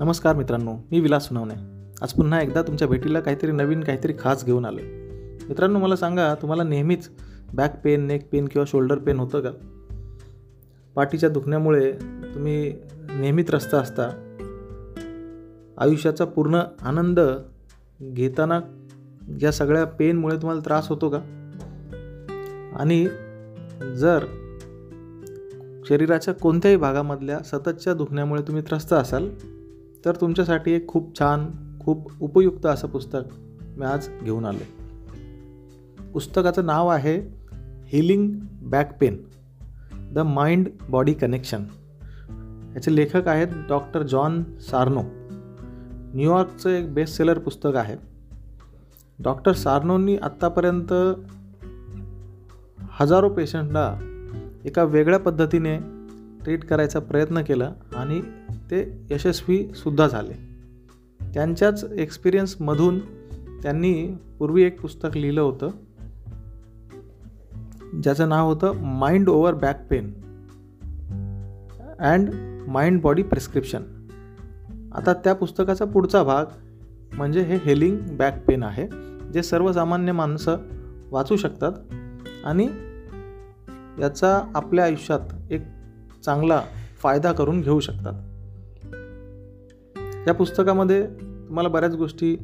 नमस्कार मित्रांनो मी विलास सुनावणे. आज पुन्हा एकदा तुमच्या भेटीला काहीतरी नवीन काहीतरी खास घेऊन आलो मित्रांनो मला सांगा तुम्हाला नेहमीच बॅक पेन नेक पेन किंवा शोल्डर पेन होतं का? पाठीच्या दुखण्यामुळे तुम्ही नेहमी त्रस्त असता. आयुष्याचा पूर्ण आनंद घेताना या सगळ्या पेनमुळे तुम्हाला त्रास होतो का? आणि जर शरीराच्या कोणत्याही भागामधल्या सततच्या दुखण्यामुळे तुम्ही त्रस्त असाल तर तुमच्यासाठी एक खूप छान खूप उपयुक्त असं पुस्तक मी आज घेऊन आलो पुस्तकाचं नाव आहे healing back pain the mind body connection याचे लेखक आहेत डॉक्टर जॉन सार्नो. न्यूयॉर्कचं एक बेस्ट सेलर पुस्तक आहे. डॉक्टर सार्नोंनी आत्तापर्यंत हजारो पेशंटला एका वेगळ्या पद्धतीने ट्रीट करायचा प्रयत्न केला आणि ते यशस्वीसुद्धा झाले. त्यांच्याच एक्सपिरियन्समधून त्यांनी पूर्वी एक पुस्तक लिहिलं होतं. ज्याचं नाव होतं mind over back pain and mind body prescription आता त्या पुस्तकाचा पुढचा भाग म्हणजे हे हेलिंग बॅक पेन आहे जे सर्वसामान्य माणसं वाचू शकतात आणि याचा आपल्या आयुष्यात एक चांगला फायदा करून घेऊ शकतात. या पुस्तकामध्ये तुम्हाला बऱ्याच गोष्टी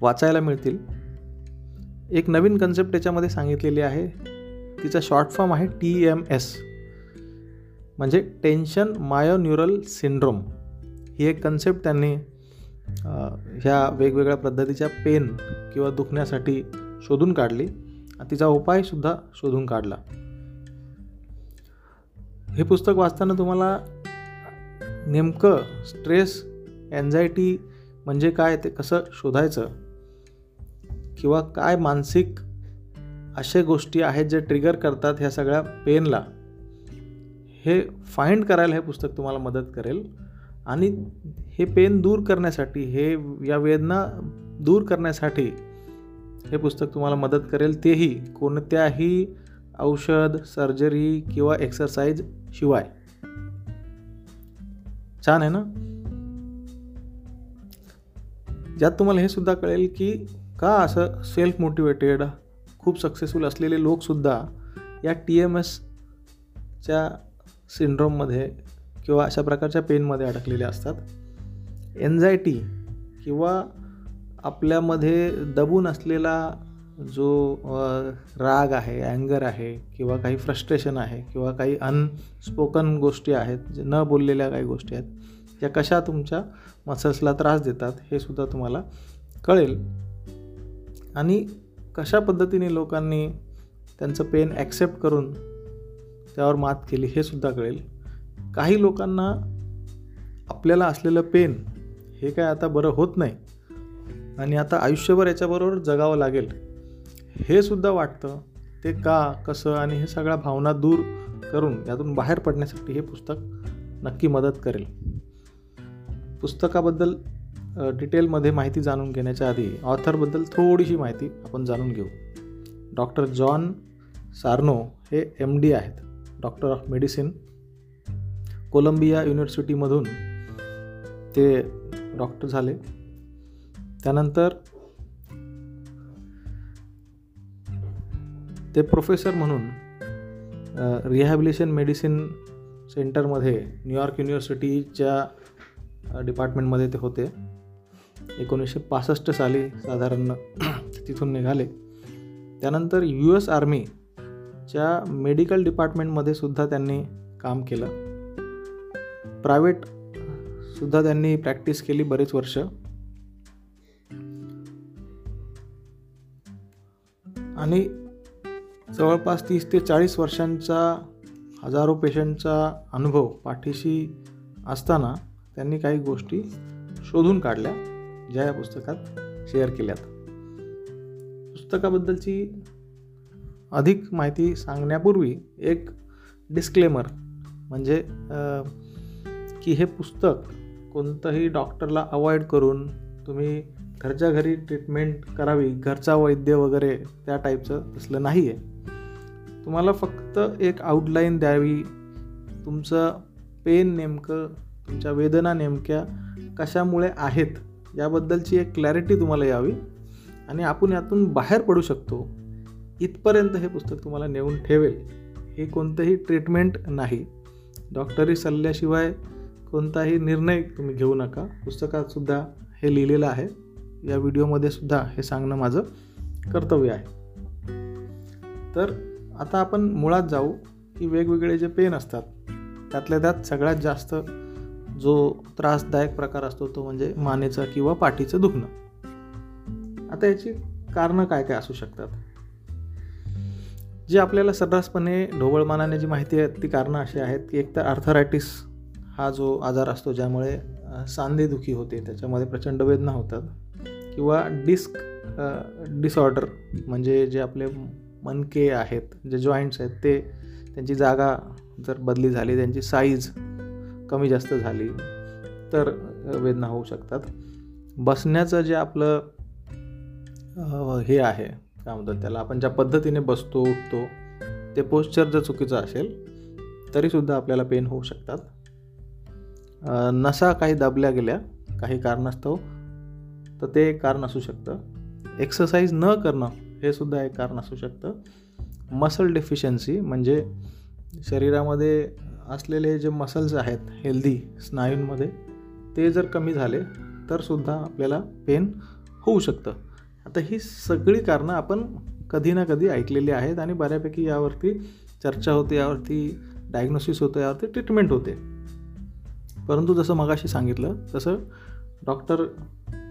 वाचायला मिळतील. एक नवीन कन्सेप्ट त्याच्यामध्ये सांगितलेली आहे. तिचा शॉर्ट फॉर्म आहे टी एम एस म्हणजे टेन्शन मायोन्युरल सिंड्रोम ही एक कन्सेप्ट त्यांनी ह्या वेगवेगळ्या पद्धतीच्या पेन किंवा दुखण्यासाठी शोधून काढली तिचा उपायसुद्धा शोधून काढला. हे पुस्तक वाचताना तुम्हाला नेमकं स्ट्रेस एन्झायटी म्हणजे काय ते कसं शोधायचं? किंवा काय मानसिक अशा गोष्टी आहेत जे ट्रिगर करतात ह्या सगळ्या पेनला हे फाइंड करायला हे पुस्तक तुम्हाला मदत करेल. आणि हे पेन दूर करण्यासाठी हे या वेदना दूर करण्यासाठी हे पुस्तक तुम्हाला मदत करेल. तेही कोणत्याही औषध सर्जरी किंवा एक्सरसाइज शिवाय. छान आहे ना? ज्यात तुम्हाला हे सुद्धा कळेल की का असं सेल्फ मोटिवेटेड खूप सक्सेसफुल असलेले लोकसुद्धा या टी एम एसच्या सिंड्रोममध्ये किंवा अशा प्रकारच्या पेनमध्ये अडकलेले असतात. एन्झायटी किंवा आपल्यामध्ये दबून असलेला जो राग आहे अँगर आहे किंवा काही फ्रस्ट्रेशन आहे किंवा काही अनस्पोकन गोष्टी आहेत जे न बोललेल्या काही गोष्टी आहेत या कशा तुमच्या मसल्सला त्रास देतात हे सुद्धा तुम्हाला कळेल. आणि कशा पद्धतीने लोकांनी त्यांचं पेन ॲक्सेप्ट करून त्यावर मात केली हे सुद्धा कळेल. काही लोकांना आपल्याला असलेलं पेन हे काय आता बरं होत नाही आणि आता आयुष्यभर याच्याबरोबर जगावं लागेल. हे सुद्धा वाटतं. ते का कसं आणि हे सगळ्या भावना दूर करून यातून बाहेर पडण्यासाठी हे पुस्तक नक्की मदत करेल. पुस्तकाबद्दल डिटेलमध्ये माहिती जाणून घेण्याच्या आधी ऑथरबद्दल थोडीशी माहिती आपण जाणून घेऊ. डॉक्टर जॉन सार्नो हे एम डी आहेत. डॉक्टर ऑफ मेडिसिन कोलंबिया युनिव्हर्सिटीमधून ते डॉक्टर झाले. त्यानंतर ते प्रोफेसर म्हणून रिहॅबिलेशन मेडिसिन सेंटरमध्ये न्यूयॉर्क युनिव्हर्सिटीच्या डिपार्टमेंटमध्ये ते होते. एकोणीसशे पासष्ट साली साधारण तिथून निघाले. त्यानंतर यू एस आर्मीच्या मेडिकल डिपार्टमेंटमध्ये सुद्धा त्यांनी काम केलं. प्रायव्हेटसुद्धा त्यांनी प्रॅक्टिस केली बरेच वर्ष. आणि जवळपास तीस ते चाळीस वर्षांचा हजारो पेशंटचा अनुभव पाठीशी असताना त्यांनी काही गोष्टी शोधून काढल्या ज्या या पुस्तकात शेअर केल्यात. पुस्तकाबद्दलची अधिक माहिती सांगण्यापूर्वी एक डिस्क्लेमर म्हणजे की हे पुस्तक कोणतंही डॉक्टरला अवॉइड करून तुम्ही घरच्या घरी ट्रीटमेंट करावी घरचा वैद्य वगैरे त्या टाईपचं असलं नाही आहे तुम्हाला फक्त एक आउटलाईन द्यावी. तुमचं पेन नेमकं तुमच्या वेदना नेमक्या कशामुळे आहेत याबद्दलची एक क्लॅरिटी तुम्हाला यावी. आणि आपण यातून बाहेर पडू शकतो. इथपर्यंत हे पुस्तक तुम्हाला नेऊन ठेवेल. हे कोणतंही ट्रीटमेंट नाही. डॉक्टरी सल्ल्याशिवाय कोणताही निर्णय तुम्ही घेऊ नका. पुस्तकातसुद्धा हे लिहिलेलं आहे. या व्हिडिओमध्ये सुद्धा हे सांगणं माझं कर्तव्य आहे. तर आता आपण मुळात जाऊ की वेगवेगळे जे पेन असतात त्यातल्या त्यात सगळ्यात जास्त जो त्रासदायक प्रकार असतो तो म्हणजे मानेचं किंवा पाठीचं दुखणं. आता याची कारणं काय काय असू शकतात? जी आपल्याला सर्रासपणे ढोबळमानाने जी माहिती आहे ती कारणं अशी आहेत की एक तर आर्थरायटिस हा जो आजार असतो ज्यामुळे सांधेदुखी होते त्याच्यामध्ये प्रचंड वेदना होतात किंवा डिस्क डिसऑर्डर म्हणजे जे आपले मनके आहेत जे जॉईंट्स आहेत ते त्यांची जागा जर बदली झाली त्यांची साईज कमी जास्त झाली तर वेदना होऊ शकतात. बसण्याचं जे आपलं हे आहे काय म्हणतात त्याला आपण ज्या पद्धतीने बसतो उठतो ते पोश्चर जर चुकीचं असेल तरीसुद्धा आपल्याला पेन होऊ शकतात. नसा काही दाबल्या गेल्या काही कारणास्तव तर ते कारण असू शकतं. एक्सरसाइज न करणं हे सुद्धा एक कारण असू शकतं. मसल डेफिशियन्सी म्हणजे शरीरामध्ये असलेले जे मसल्स आहेत हेल्दी स्नायूंमध्ये ते जर कमी झाले तर सुद्धा आपल्याला पेन होऊ शकतं. आता ही सगळी कारणं आपण कधी ना कधी ऐकलेली आहेत आणि बऱ्यापैकी यावरती चर्चा होते यावरती डायग्नोसिस होतं यावरती ट्रीटमेंट होते. परंतु जसं मगाशी सांगितलं तसं डॉक्टर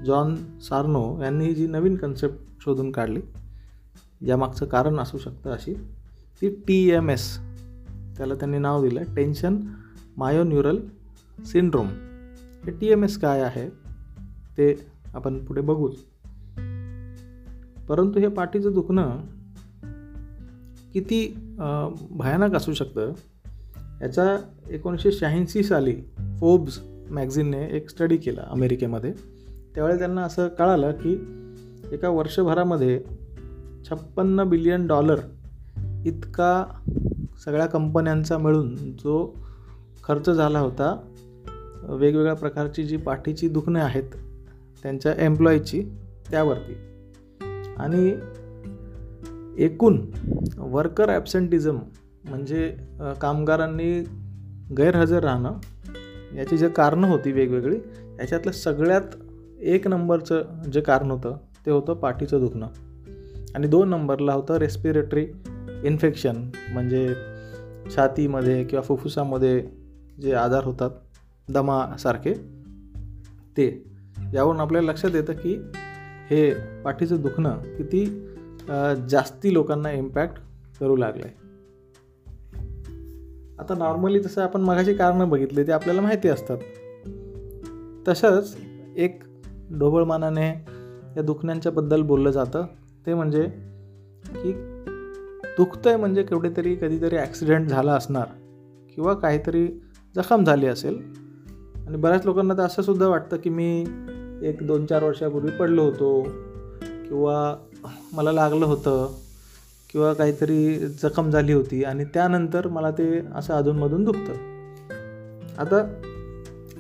जॉन सार्नो यांनी जी नवीन कन्सेप्ट शोधून काढली यामागचं कारण असू शकतं अशी ती टी एम एस त्याला त्यांनी नाव दिलं आहे टेन्शन मायोन्युरल सिंड्रोम हे टी एम एस काय आहे ते आपण पुढे बघूच. परंतु हे पाठीचं दुखणं किती भयानक असू शकतं याचा एकोणीसशे शहाऐंशी साली फोब्स मॅगझिनने एक स्टडी केला अमेरिकेमध्ये. त्यावेळी त्यांना असं कळालं की एका वर्षभरामध्ये छप्पन्न बिलियन डॉलर इतका सगळ्या कंपन्यांचा मिळून जो खर्च झाला होता वेगवेगळ्या प्रकारची जी पाठीची दुखणे आहेत त्यांच्या एम्प्लॉईची त्यावरती. आणि एकूण वर्कर ॲबसेंटिझम म्हणजे कामगारांनी गैरहजर राहणं याची जे कारणं होती वेगवेगळी याच्यातलं सगळ्यात एक नंबरचं जे कारण होतं ते होतं पाठीचं दुखणं. आणि दोन नंबरला होतं रेस्पिरेटरी इन्फेक्शन म्हणजे छातीमध्ये किंवा फुफ्फुसामध्ये जे आजार होतात दमासारखे ते. यावरून आपल्याला लक्षात येतं की हे पाठीचं दुखणं किती जास्ती लोकांना इम्पॅक्ट करू लागलं आहे आता नॉर्मली तसं आपण मगाची कारणं बघितली ते आपल्याला माहिती असतात. तसंच एक ढोबळमानाने या दुखण्यांच्याबद्दल बोललं जातं. ते म्हणजे की दुखतं आहे म्हणजे केवढेतरी कधीतरी ॲक्सिडेंट झाला असणार किंवा काहीतरी जखम झाली असेल. आणि बऱ्याच लोकांना तर असं सुद्धा वाटतं की मी एक दोन चार वर्षापूर्वी पडलो होतो किंवा मला लागलं होतं किंवा काहीतरी जखम झाली होती आणि त्यानंतर मला ते असं अधूनमधून दुखतं. आता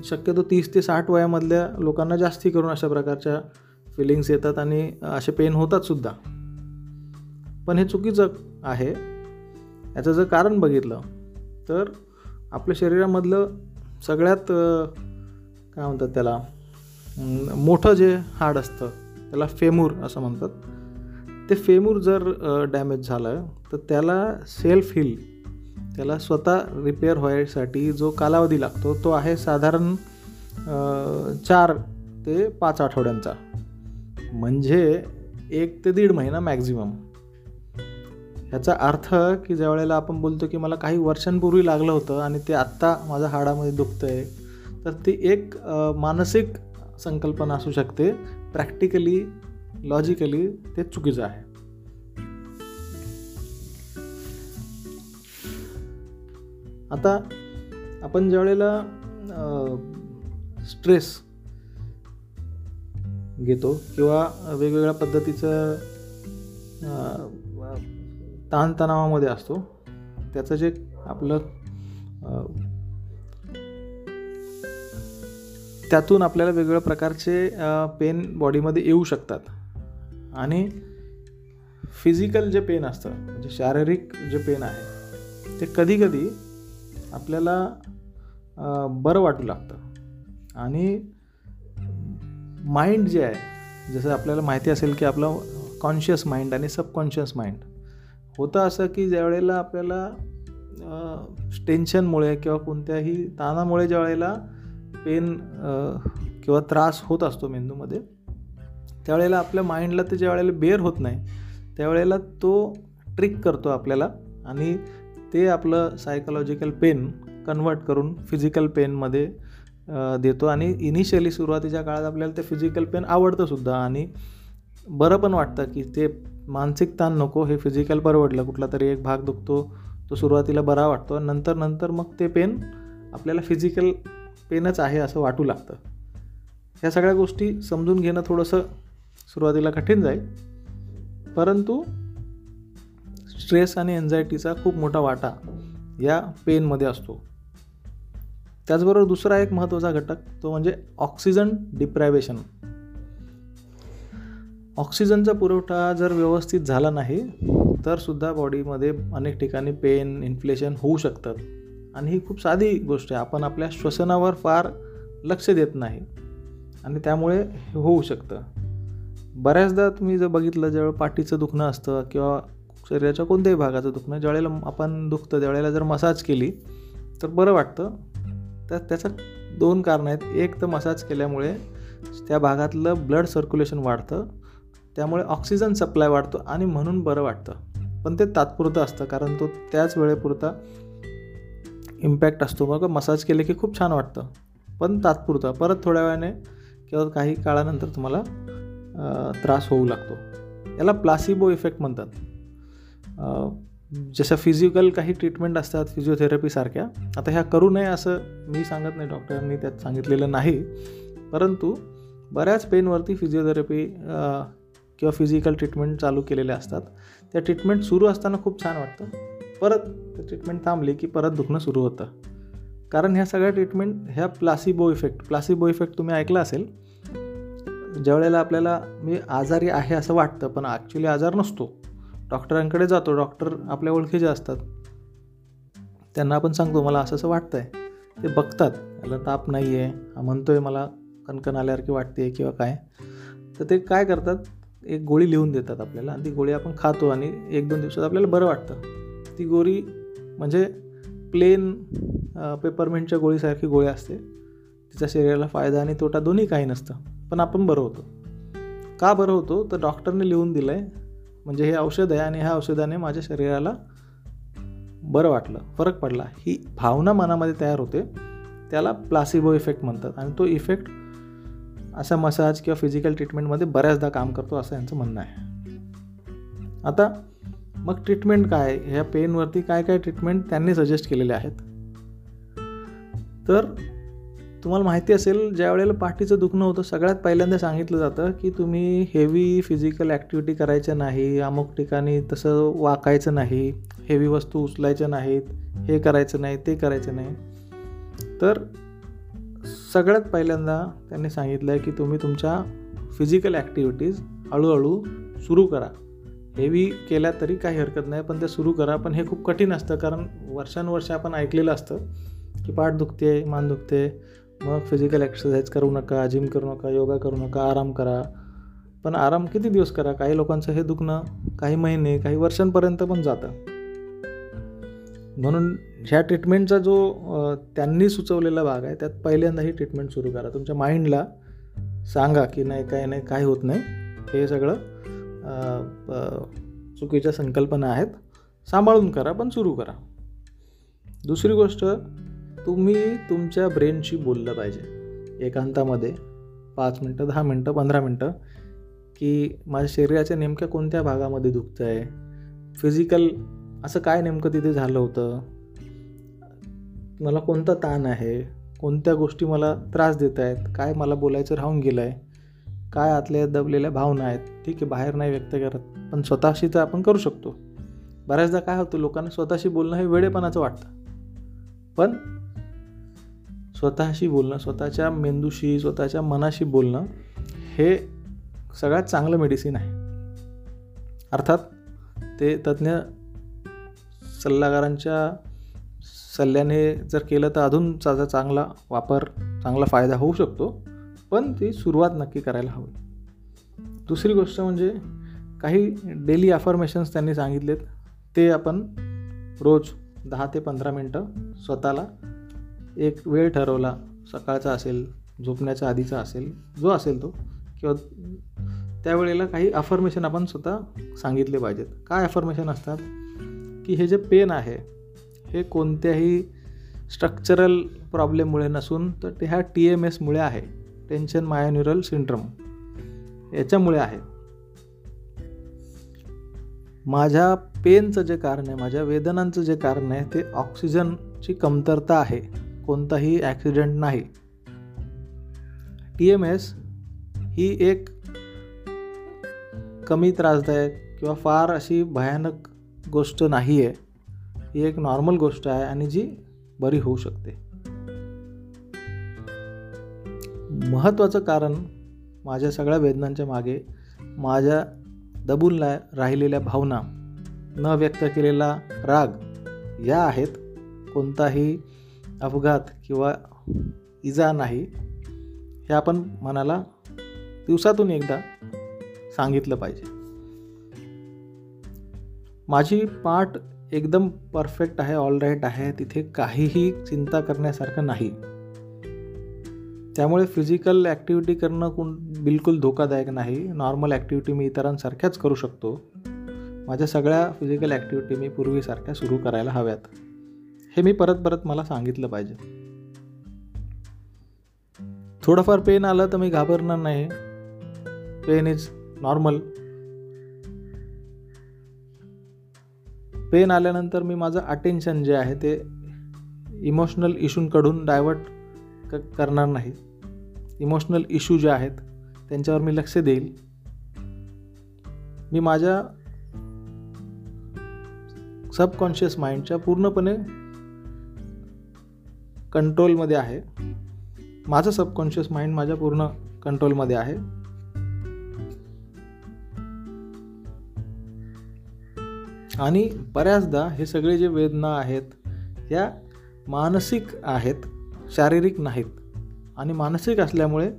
शक्यतो तीस ते साठ वयामधल्या लोकांना जास्ती करून अशा प्रकारच्या फिलिंग्स येतात आणि असे पेन होतातसुद्धा पण हे चुकीचं आहे. याचं जर कारण बघितलं तर आपल्या शरीरामधलं सगळ्यात काय म्हणतात त्याला मोठं जे हाड असतं त्याला फेमूर असं म्हणतात. ते फेमूर जर डॅमेज झालं तर त्याला सेल्फ हिल त्याला स्वतः रिपेअर व्हायसाठी जो कालावधी लागतो तो आहे साधारण चार ते पाच आठवड्यांचा. म्हणजे एक ते दीड महिना मॅक्झिमम ह्याचा अर्थ की ज्या वेळेला आपण बोलतो की मला काही वर्षांपूर्वी लागलं होतं आणि ते आत्ता माझ्या हाडामध्ये दुखतं आहे तर ती एक मानसिक संकल्पना असू शकते. प्रॅक्टिकली लॉजिकली ते चुकीचं आहे. आता आपण ज्या वेळेला स्ट्रेस घेतो किंवा वेगवेगळ्या पद्धतीचं ताणतणावामध्ये असतो. त्याचं जे आपलं त्यातून आपल्याला वेगवेगळ्या प्रकारचे पेन बॉडीमध्ये येऊ शकतात. आणि फिजिकल जे पेन असतं म्हणजे शारीरिक जे पेन आहे ते कधीकधी आपल्याला बरं वाटू लागतं. आणि माइंड जे आहे जसं आपल्याला माहिती असेल की आपलं कॉन्शियस माइंड आणि सबकॉन्शियस माइंड होतं असं की ज्यावेळेला आपल्याला टेन्शनमुळे किंवा कोणत्याही ताणामुळे ज्या वेळेला पेन किंवा त्रास होत असतो मेंदूमध्ये त्यावेळेला आपल्या माइंडला ते ज्या वेळेला बेअर होत नाही त्यावेळेला तो ट्रिक करतो आपल्याला आणि ते आपलं सायकोलॉजिकल पेन कन्वर्ट करून फिजिकल पेनमध्ये देतो. आणि इनिशियली सुरुवातीच्या काळात आपल्याला ते फिजिकल पेन आवडतं सुद्धा. आणि बरं पण वाटतं की ते मानसिक ताण नको हे फिजिकल परवडलं. कुठला तरी एक भाग दुखतो तो सुरुवातीला बरा वाटतो. नंतर नंतर मग ते पेन आपल्याला फिजिकल पेनच आहे असं वाटू लागतं. ह्या सगळ्या गोष्टी समजून घेणं थोडंसं सुरुवातीला कठीण जाईल. परंतु स्ट्रेस आणि एन्झायटीचा खूप मोठा वाटा या पेनमध्ये असतो. त्याचबरोबर दुसरा एक महत्त्वाचा घटक तो म्हणजे ऑक्सिजन डिप्रायवेशन ऑक्सिजनचा पुरवठा जर व्यवस्थित झाला नाही तर सुद्धा बॉडीमध्ये अनेक ठिकाणी पेन इन्फ्लेशन होऊ शकतात. आणि ही खूप साधी गोष्ट आहे आपण आपल्या श्वसनावर फार लक्ष देत नाही. आणि त्यामुळे हे होऊ शकतं. बऱ्याचदा तुम्ही जर बघितलं ज्यावेळेला पाठीचं दुखणं असतं किंवा शरीराच्या कोणत्याही भागाचं दुखणं ज्यावेळेला आपण दुखतं त्यावेळेला जर मसाज केली तर बरं वाटतं. तर त्याचं दोन कारणं आहेत. एक तर मसाज केल्यामुळे त्या भागातलं ब्लड सर्क्युलेशन वाढतं. त्यामुळे ऑक्सिजन सप्लाय वाढतो आणि म्हणून बरं वाटतं. पण ते तात्पुरतं असतं कारण तो त्याच वेळेपुरता इम्पॅक्ट असतो. मग मसाज केले की खूप छान वाटतं. पण तात्पुरतं. परत थोड्या वेळाने किंवा काही काळानंतर तुम्हाला त्रास होऊ लागतो. याला प्लासिबो इफेक्ट म्हणतात. जसं फिजिकल काही ट्रीटमेंट असतात फिजिओथेरपीसारख्या आता ह्या करू नये असं मी सांगत नाही डॉक्टरांनी त्यात सांगितलेलं नाही. परंतु बऱ्याच पेनवरती फिजिओथेरपी किंवा फिजिकल ट्रीटमेंट चालू केलेले असतात. त्या ट्रीटमेंट सुरू असताना खूप छान वाटतं. परत ते ट्रीटमेंट थांबली की परत दुखणं सुरू होतं. कारण ह्या सगळ्या ट्रीटमेंट ह्या प्लासिबो इफेक्ट प्लासिबो इफेक्ट तुम्ही ऐकला असेल ज्यावेळेला आपल्याला मी आजारी आहे असं वाटतं पण ॲक्च्युली आजार नसतो. डॉक्टरांकडे जातो. डॉक्टर आपल्या ओळखीचे असतात. त्यांना आपण सांगतो मला असं असं वाटतं आहे ते बघतात. याला ताप नाही आहे हा म्हणतो आहे मला कणकण आल्यासारखी वाटते आहे किंवा काय. तर ते काय करतात? एक गोळी लिहून देतात आपल्याला. आणि ती गोळी आपण खातो आणि एक दोन दिवसात आपल्याला बरं वाटतं. ती गोळी म्हणजे प्लेन पेपरमेंटच्या गोळीसारखी गोळी असते. तिचा शरीराला फायदा आणि तोटा दोन्ही काही नसतं. पण आपण बरं होतो. का बरं होतो? तर डॉक्टरने लिहून दिलं आहे म्हणजे हे औषध आहे आणि ह्या औषधाने माझ्या शरीराला बरं वाटलं फरक पडला. ही भावना मनामध्ये तयार होते. त्याला प्लासिबो इफेक्ट म्हणतात आणि तो इफेक्ट असा मसाज किंवा फिजिकल ट्रीटमेंटमध्ये बऱ्याचदा काम करतो असं यांचं म्हणणं आहे. आता मग ट्रीटमेंट काय? ह्या पेनवरती काय काय ट्रीटमेंट त्यांनी सजेस्ट केलेले आहेत? तर तुम्हाला माहिती असेल ज्या वेळेला पाठीचं दुखणं होतं सगळ्यात पहिल्यांदा सांगितलं जातं की तुम्ही हेवी फिजिकल ॲक्टिव्हिटी करायचं नाही अमुक ठिकाणी तसं वाकायचं नाही हेवी वस्तू उचलायच्या नाहीत हे करायचं नाही ते करायचं नाही. तर सगळ्यात पहिल्यांदा त्यांनी सांगितलं आहे की तुम्ही तुमच्या फिजिकल ॲक्टिव्हिटीज हळूहळू सुरू करा. हेवी केल्या तरी काही हरकत नाही पण ते सुरू करा. पण हे खूप कठीण असतं कारण वर्षानुवर्ष आपण ऐकलेलं असतं की पाठ दुखते मान दुखते मग फिजिकल एक्सरसाइज करू नका जिम करू नका योगा करू नका आराम करा. पण आराम किती दिवस करा? काही लोकांचं हे दुखणं काही महिने काही वर्षांपर्यंत पण जातं. म्हणून ह्या ट्रीटमेंटचा जो त्यांनी सुचवलेला भाग आहे त्यात पहिल्यांदा ही ट्रीटमेंट सुरू करा. तुमच्या माइंडला सांगा की नाही काय नाही काय होत नाही. हे सगळं चुकीच्या संकल्पना आहेत. सांभाळून करा पण सुरू करा. दुसरी गोष्ट तुम्ही तुमच्या ब्रेनशी बोललं पाहिजे. एकांतामध्ये पाच मिनटं दहा मिनटं पंधरा मिनटं की माझ्या शरीराच्या नेमक्या कोणत्या भागामध्ये दुखतं आहे फिजिकल असं काय नेमकं तिथे झालं होतं? मला कोणता ताण आहे? कोणत्या गोष्टी मला त्रास देत आहेत? काय मला बोलायचं राहून गेलं आहे काय आतल्या दबलेल्या भावना आहेत? ठीक आहे बाहेर नाही व्यक्त करत पण स्वतःशी तर आपण करू शकतो. बऱ्याचदा काय होतं लोकांना स्वतःशी बोलणं हे वेळेपणाचं वाटतं. पण स्वतःशी बोलणं स्वतःच्या मेंदूशी स्वतःच्या मनाशी बोलणं हे सगळ्यात चांगलं मेडिसिन आहे. अर्थात ते तज्ज्ञ सल्लागारांच्या सल्ल्याने जर केलं तर अजून त्याचा चांगला वापर चांगला फायदा होऊ शकतो पण ती सुरुवात नक्की करायला हवी. दुसरी गोष्ट म्हणजे काही डेली अफर्मेशन्स त्यांनी सांगितलेत ते आपण रोज दहा ते पंधरा मिनटं स्वतःला एक वेळ ठरवला सकाळचा असेल झोपण्याच्या आधीचा असेल जो असेल तो किंवा त्यावेळेला काही अफर्मेशन आपण स्वतः सांगितले पाहिजेत. काय अफर्मेशन असतात? की हे जे पेन आहे हे कोणत्याही स्ट्रक्चरल प्रॉब्लेममुळे नसून तर ते ह्या टी एम एसमुळे आहे. टेन्शन मायोन्युरल सिंड्रम याच्यामुळे आहे. माझ्या पेनचं जे कारण आहे माझ्या वेदनांचं जे कारण आहे ते ऑक्सिजनची कमतरता आहे. कोणताही ॲक्सिडेंट नाही. टी एम एस ही एक कमी त्रासदायक किंवा फार अशी भयानक गोष्ट नाही आहे ही एक नॉर्मल गोष्ट आहे आणि जी बरी होऊ शकते. महत्त्वाचं कारण माझ्या सगळ्या वेदनांच्या मागे माझ्या दबून राहिलेल्या भावना न व्यक्त केलेला राग या आहेत कोणताही अपघात किंवा इजा नाही हे आपण मनाला दिवसातून एकदा सांगितलं पाहिजे. माझी पाठ एकदम परफेक्ट आहे ऑलराईट आहे तिथे काहीही चिंता करण्यासारखं नाही. त्यामुळे फिजिकल ॲक्टिव्हिटी करणं कोण बिलकुल धोकादायक नाही नॉर्मल ॲक्टिव्हिटी मी इतरांसारख्याच करू शकतो. माझ्या सगळ्या फिजिकल ॲक्टिव्हिटी मी पूर्वीसारख्या सुरू करायला हव्यात. हे मी परत परत मला सांगितलं पाहिजे. थोडंफार पेन आलं तर मी घाबरणार नाही. पेन इज नॉर्मल पेन आल्यानंतर मी माझं अटेन्शन जे आहे ते इमोशनल इशूंकडून डायवर्ट क करणार नाही. इमोशनल इशू जे आहेत त्यांच्यावर मी लक्ष देईल. मी माझ्या सबकॉन्शियस माइंडच्या पूर्णपणे कंट्रोलमध्ये आहे. माझं सबकॉन्शियस माइंड माझ्या पूर्ण कंट्रोलमध्ये आहे. आणि बऱ्याचदा हे सगळे जे वेदना आहेत या मानसिक आहेत शारीरिक नाहीत. आणि मानसिक असल्यामुळे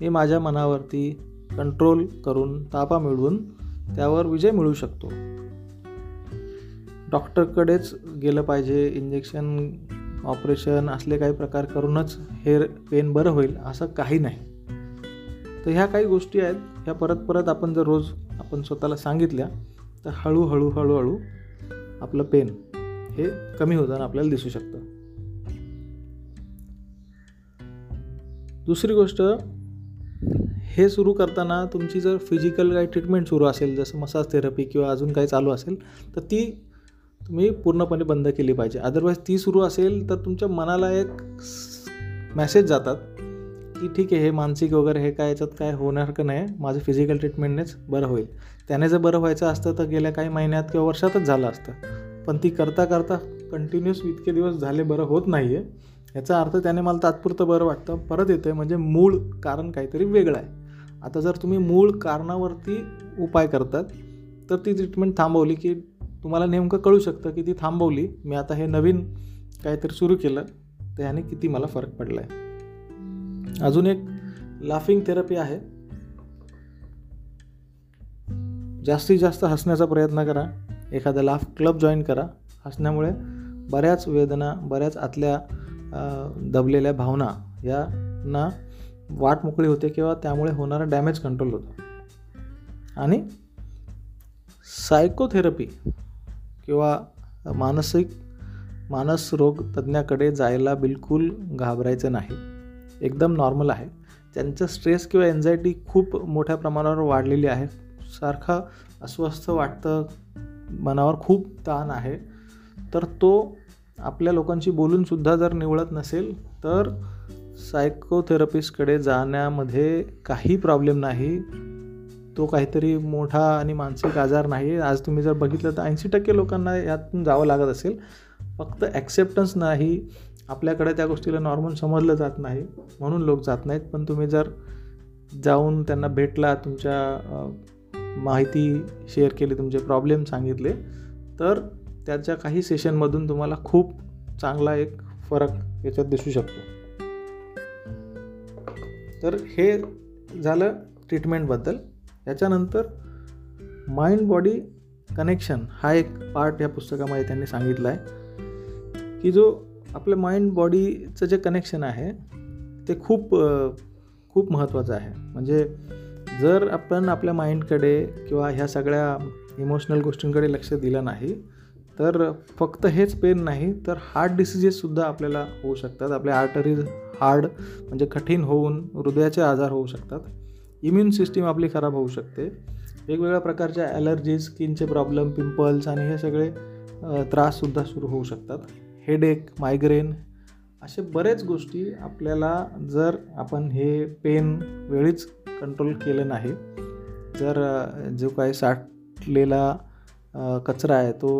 मी माझ्या मनावरती कंट्रोल करून तापा मिळवून त्यावर विजय मिळू शकतो. डॉक्टरकडेच गेलं पाहिजे इंजेक्शन ऑपरेशन असले काही प्रकार करूनच हे पेन बरं होईल असं काही नाही. तर ह्या काही गोष्टी आहेत. ह्या परत परत आपण जर रोज आपण स्वतःला सांगितल्या तर हळूहळू हळूहळू आपलं पेन हे कमी होताना आपल्याला दिसू शकतं. दुसरी गोष्ट हे सुरू करताना तुमची जर फिजिकल काही ट्रीटमेंट सुरू असेल जसं मसाज थेरपी किंवा अजून काही चालू असेल तर ती तुम्ही पूर्णपणे बंद केली पाहिजे. अदरवाईज ती सुरू असेल तर तुमच्या मनाला एक मॅसेज जातात की ठीक आहे हे मानसिक वगैरे हे काय याच्यात काय होणार का नाही माझं फिजिकल ट्रीटमेंटनेच बरं होईल. त्याने जर बरं व्हायचं असतं तर गेल्या काही महिन्यात किंवा वर्षातच झालं असतं. पण ती करता करता कंटिन्युअस इतके दिवस झाले बरं होत नाही आहे याचा अर्थ त्याने मला तात्पुरतं बरं वाटतं. परत येतं आहे म्हणजे मूळ कारण काहीतरी वेगळं आहे. आता जर तुम्ही मूळ कारणावरती उपाय करतात तर ती ट्रीटमेंट थांबवली की तुम्हाला नेमकं कळू शकतं की ती थांबवली. मी आता हे नवीन काहीतरी सुरू केलं तर ह्याने किती मला फरक पडला आहे अजून एक लाफिंग थेरपी आहे. जास्तीत जास्त हसण्याचा प्रयत्न करा. एखादा लाफ क्लब जॉईन करा. हसण्यामुळे बऱ्याच वेदना बऱ्याच आतल्या दबलेल्या भावना यांना वाट मोकळी होते किंवा त्यामुळे होणारा डॅमेज कंट्रोल होतो. आणि सायकोथेरपी किंवा मानसिक मानस रोग तज्ज्ञाकडे जायला बिलकुल घाबरायचं नाही. एकदम नॉर्मल आहे. त्यांचं स्ट्रेस किंवा एन्झायटी खूप मोठ्या प्रमाणावर वाढलेली आहे. सारखं अस्वस्थ वाटतं मनावर खूप ताण आहे. तर तो आपल्या लोकांशी बोलूनसुद्धा जर निवडत नसेल तर सायकोथेरपिस्टकडे जाण्यामध्ये काही प्रॉब्लेम नाही. तो काहीतरी मोठा आणि मानसिक आजार नाही. आज तुम्ही जर बघितलं तर ऐंशी टक्के लोकांना यातून जावं लागत असेल. फक्त ॲक्सेप्टन्स नाही. आपल्याकडे त्या गोष्टीला नॉर्मल समजलं जात नाही. म्हणून लोक जात नाहीत. पण तुम्ही जर जाऊन त्यांना भेटला तुमच्या माहिती शेअर केली तुमचे प्रॉब्लेम सांगितले तर त्याच्या काही सेशनमधून तुम्हाला खूप चांगला एक फरक याच्यात दिसू शकतो. तर हे झालं ट्रीटमेंटबद्दल याच्यानंतर माइंड बॉडी कनेक्शन हा एक पार्ट या पुस्तकामध्ये त्यांनी सांगितला आहे की जो आपल्या माइंड बॉडीचं जे कनेक्शन आहे ते खूप खूप महत्त्वाचं आहे. म्हणजे जर आपण आपल्या माइंडकडे किंवा ह्या सगळ्या इमोशनल गोष्टींकडे लक्ष दिलं नाही तर फक्त हेच पेन नाही तर हार्ट डिसिजेससुद्धा आपल्याला होऊ शकतात. आपल्या आर्टरीज हार्ड म्हणजे कठीण होऊन हृदयाचे आजार होऊ शकतात. इम्युन सिस्टीम आपली खराब होऊ शकते. वेगवेगळ्या प्रकारच्या ॲलर्जीज स्किनचे प्रॉब्लेम पिंपल्स आणि हे सगळे त्राससुद्धा सुरू होऊ शकतात. हेडेक मायग्रेन असे बरेच गोष्टी आपल्याला जर आपण हे पेन वेळीच कंट्रोल केलं नाही जर जो काही साठलेला कचरा आहे तो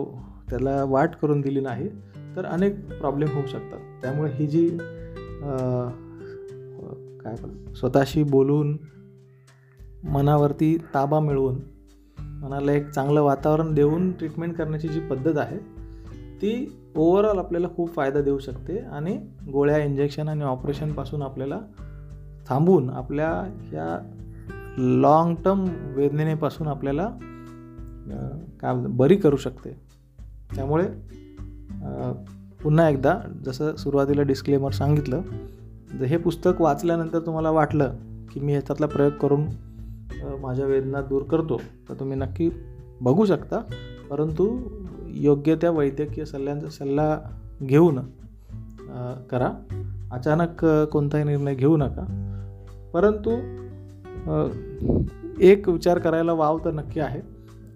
त्याला वाट करून दिली नाही तर अनेक प्रॉब्लेम होऊ शकतात. त्यामुळे ही जी काय स्वतःशी बोलून मनावरती ताबा मिळवून मनाला एक चांगलं वातावरण देऊन ट्रीटमेंट करण्याची जी पद्धत आहे ती ओव्हरऑल आपल्याला खूप फायदा देऊ शकते आणि गोळ्या इंजेक्शन आणि ऑपरेशनपासून आपल्याला थांबून आपल्या ह्या लाँग टर्म वेदनेपासून आपल्याला काय बरी करू शकते. त्यामुळे पुन्हा एकदा जसं सुरुवातीला डिस्क्लेमर सांगितलं जर हे पुस्तक वाचल्यानंतर तुम्हाला वाटलं की मी ह्याच्यातला प्रयोग करून माझ्या वेदना दूर करतो तर तुम्ही नक्की बघू शकता. परंतु योग्य त्या वैद्यकीय सल्ल्यांचा सल्ला घेऊन करा. अचानक कोणताही निर्णय घेऊ नका. परंतु एक विचार करायला वाव तर नक्की आहे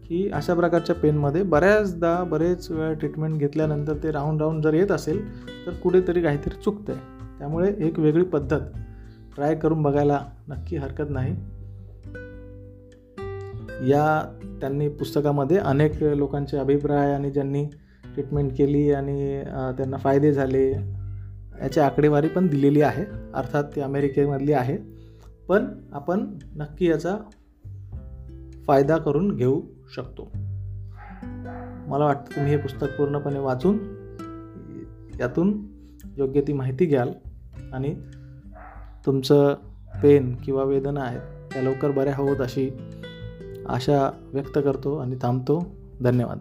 की अशा प्रकारच्या पेनमध्ये बऱ्याचदा बरेच वेळा ट्रीटमेंट घेतल्यानंतर ते राहून राहून जर येत असेल तर कुठेतरी काहीतरी चुकतं आहे त्यामुळे एक वेगळी पद्धत ट्राय करून बघायला नक्की हरकत नाही. या त्यांनी पुस्तकामध्ये अनेक लोकांचे अभिप्राय आणि ज्यांनी ट्रीटमेंट केली आणि त्यांना फायदे झाले याची आकडेवारी पण दिलेली आहे. अर्थात ती अमेरिकेमधली आहे. पण आपण नक्की याचा फायदा करून घेऊ शकतो. मला वाटतं तुम्ही हे पुस्तक पूर्णपणे वाचून यातून योग्य ती माहिती घ्याल आणि तुमचं पेन किंवा वेदना आहेत त्या लवकर बऱ्या होत अशी आशा व्यक्त करतो आणि थांबतो. धन्यवाद.